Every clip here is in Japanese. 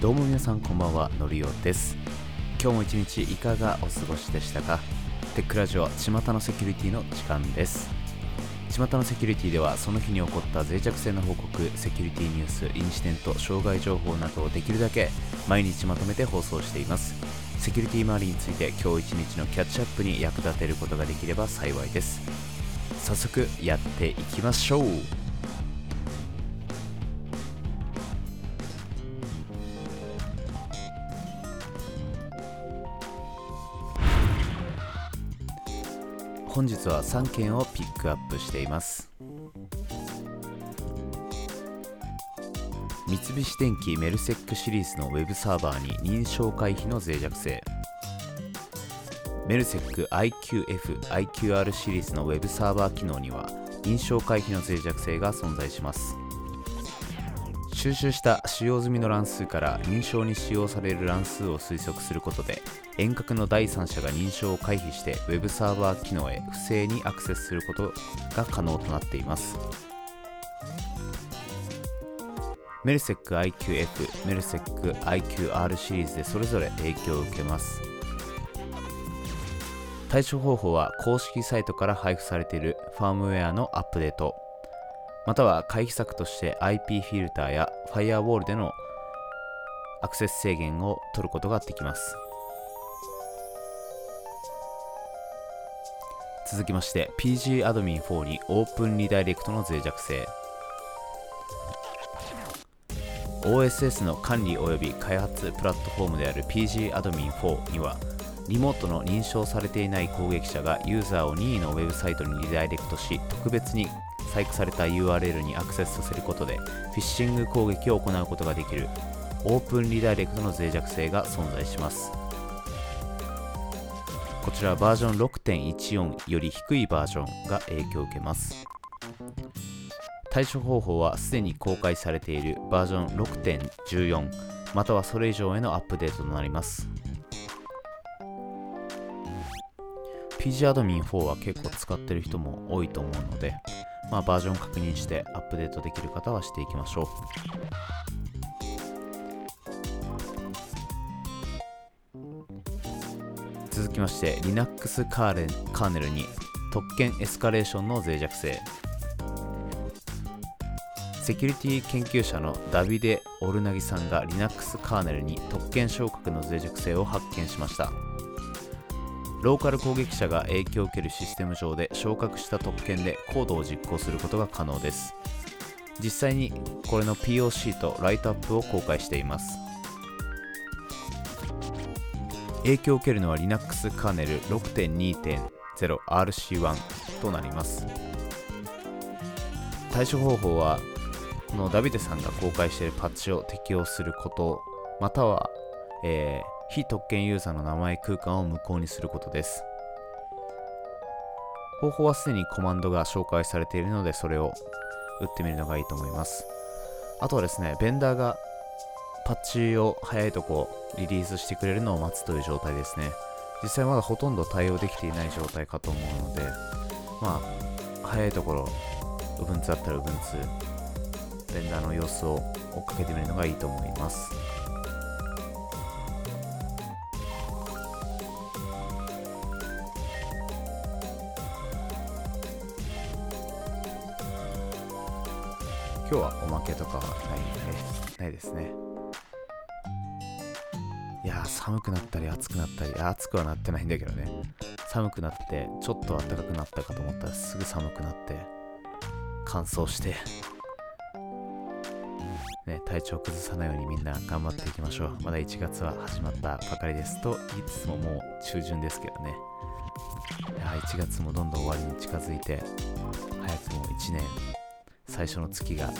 どうも皆さんこんばんはのりおです。今日も一日いかがお過ごしでしたか？テックラジオ巷のセキュリティの時間です。巷のセキュリティではその日に起こった脆弱性の報告セキュリティニュースインシデント障害情報などをできるだけ毎日まとめて放送しています。セキュリティ周りについて今日一日のキャッチアップに役立てることができれば幸いです。早速やっていきましょう。本日は3件をピックアップしています。三菱電機メルセックシリーズのウェブサーバーに認証回避の脆弱性。メルセック IQF、IQR シリーズのウェブサーバー機能には認証回避の脆弱性が存在します。収集した使用済みの乱数から認証に使用される乱数を推測することで遠隔の第三者が認証を回避して Web サーバー機能へ不正にアクセスすることが可能となっています。メルセック IQF、メルセック IQR シリーズでそれぞれ影響を受けます。対処方法は公式サイトから配布されているファームウェアのアップデート。または回避策として IP フィルターやファイアウォールでのアクセス制限を取ることができます。続きまして PG アドミン4にオープンリダイレクトの脆弱性。OSS の管理及び開発プラットフォームである PG アドミン4にはリモートの認証されていない攻撃者がユーザーを任意のウェブサイトにリダイレクトし特別に細工された URL にアクセスさせることでフィッシング攻撃を行うことができるオープンリダイレクトの脆弱性が存在します。こちらバージョン6.14より低いバージョンが影響を受けます。対処方法はすでに公開されているバージョン6.14またはそれ以上へのアップデートとなります。PG アドミン4は結構使ってる人も多いと思うので、まあ、バージョン確認してアップデートできる方はしていきましょう。続きまして Linux カーレカーネルに特権エスカレーションの脆弱性。セキュリティ研究者のダビデ・オルナギさんが Linux カーネルに特権昇格の脆弱性を発見しました。ローカル攻撃者が影響を受けるシステム上で昇格した特権でコードを実行することが可能です。実際にこれの POC とライトアップを公開しています。影響を受けるのは Linux カーネル 6.2.0RC1 となります。対処方法はこのダビデさんが公開しているパッチを適用することまたは、えー、非特権ユーザーの名前空間を無効にすることです。方法はすでにコマンドが紹介されているのでそれを打ってみるのがいいと思います。あとはですねベンダーがパッチを早いとこリリースしてくれるのを待つという状態ですね。実際まだほとんど対応できていない状態かと思うのでまあ早いところ Ubuntu だったら Ubuntu ベンダーの様子を追っかけてみるのがいいと思います。今日はおまけとかはないないですね。いや寒くなったり暑くなったり。暑くはなってないんだけどね。寒くなってちょっと暖かくなったかと思ったらすぐ寒くなって乾燥してね、体調崩さないようにみんな頑張っていきましょう。まだ1月は始まったばかりです。と言いつつももう中旬ですけどね。いや1月もどんどん終わりに近づいて、早くも1年最初の月が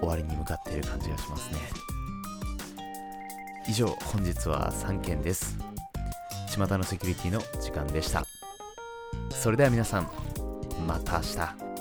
終わりに向かっている感じがしますね。以上本日は3件です。巷のセキュリティの時間でした。それでは皆さんまた明日。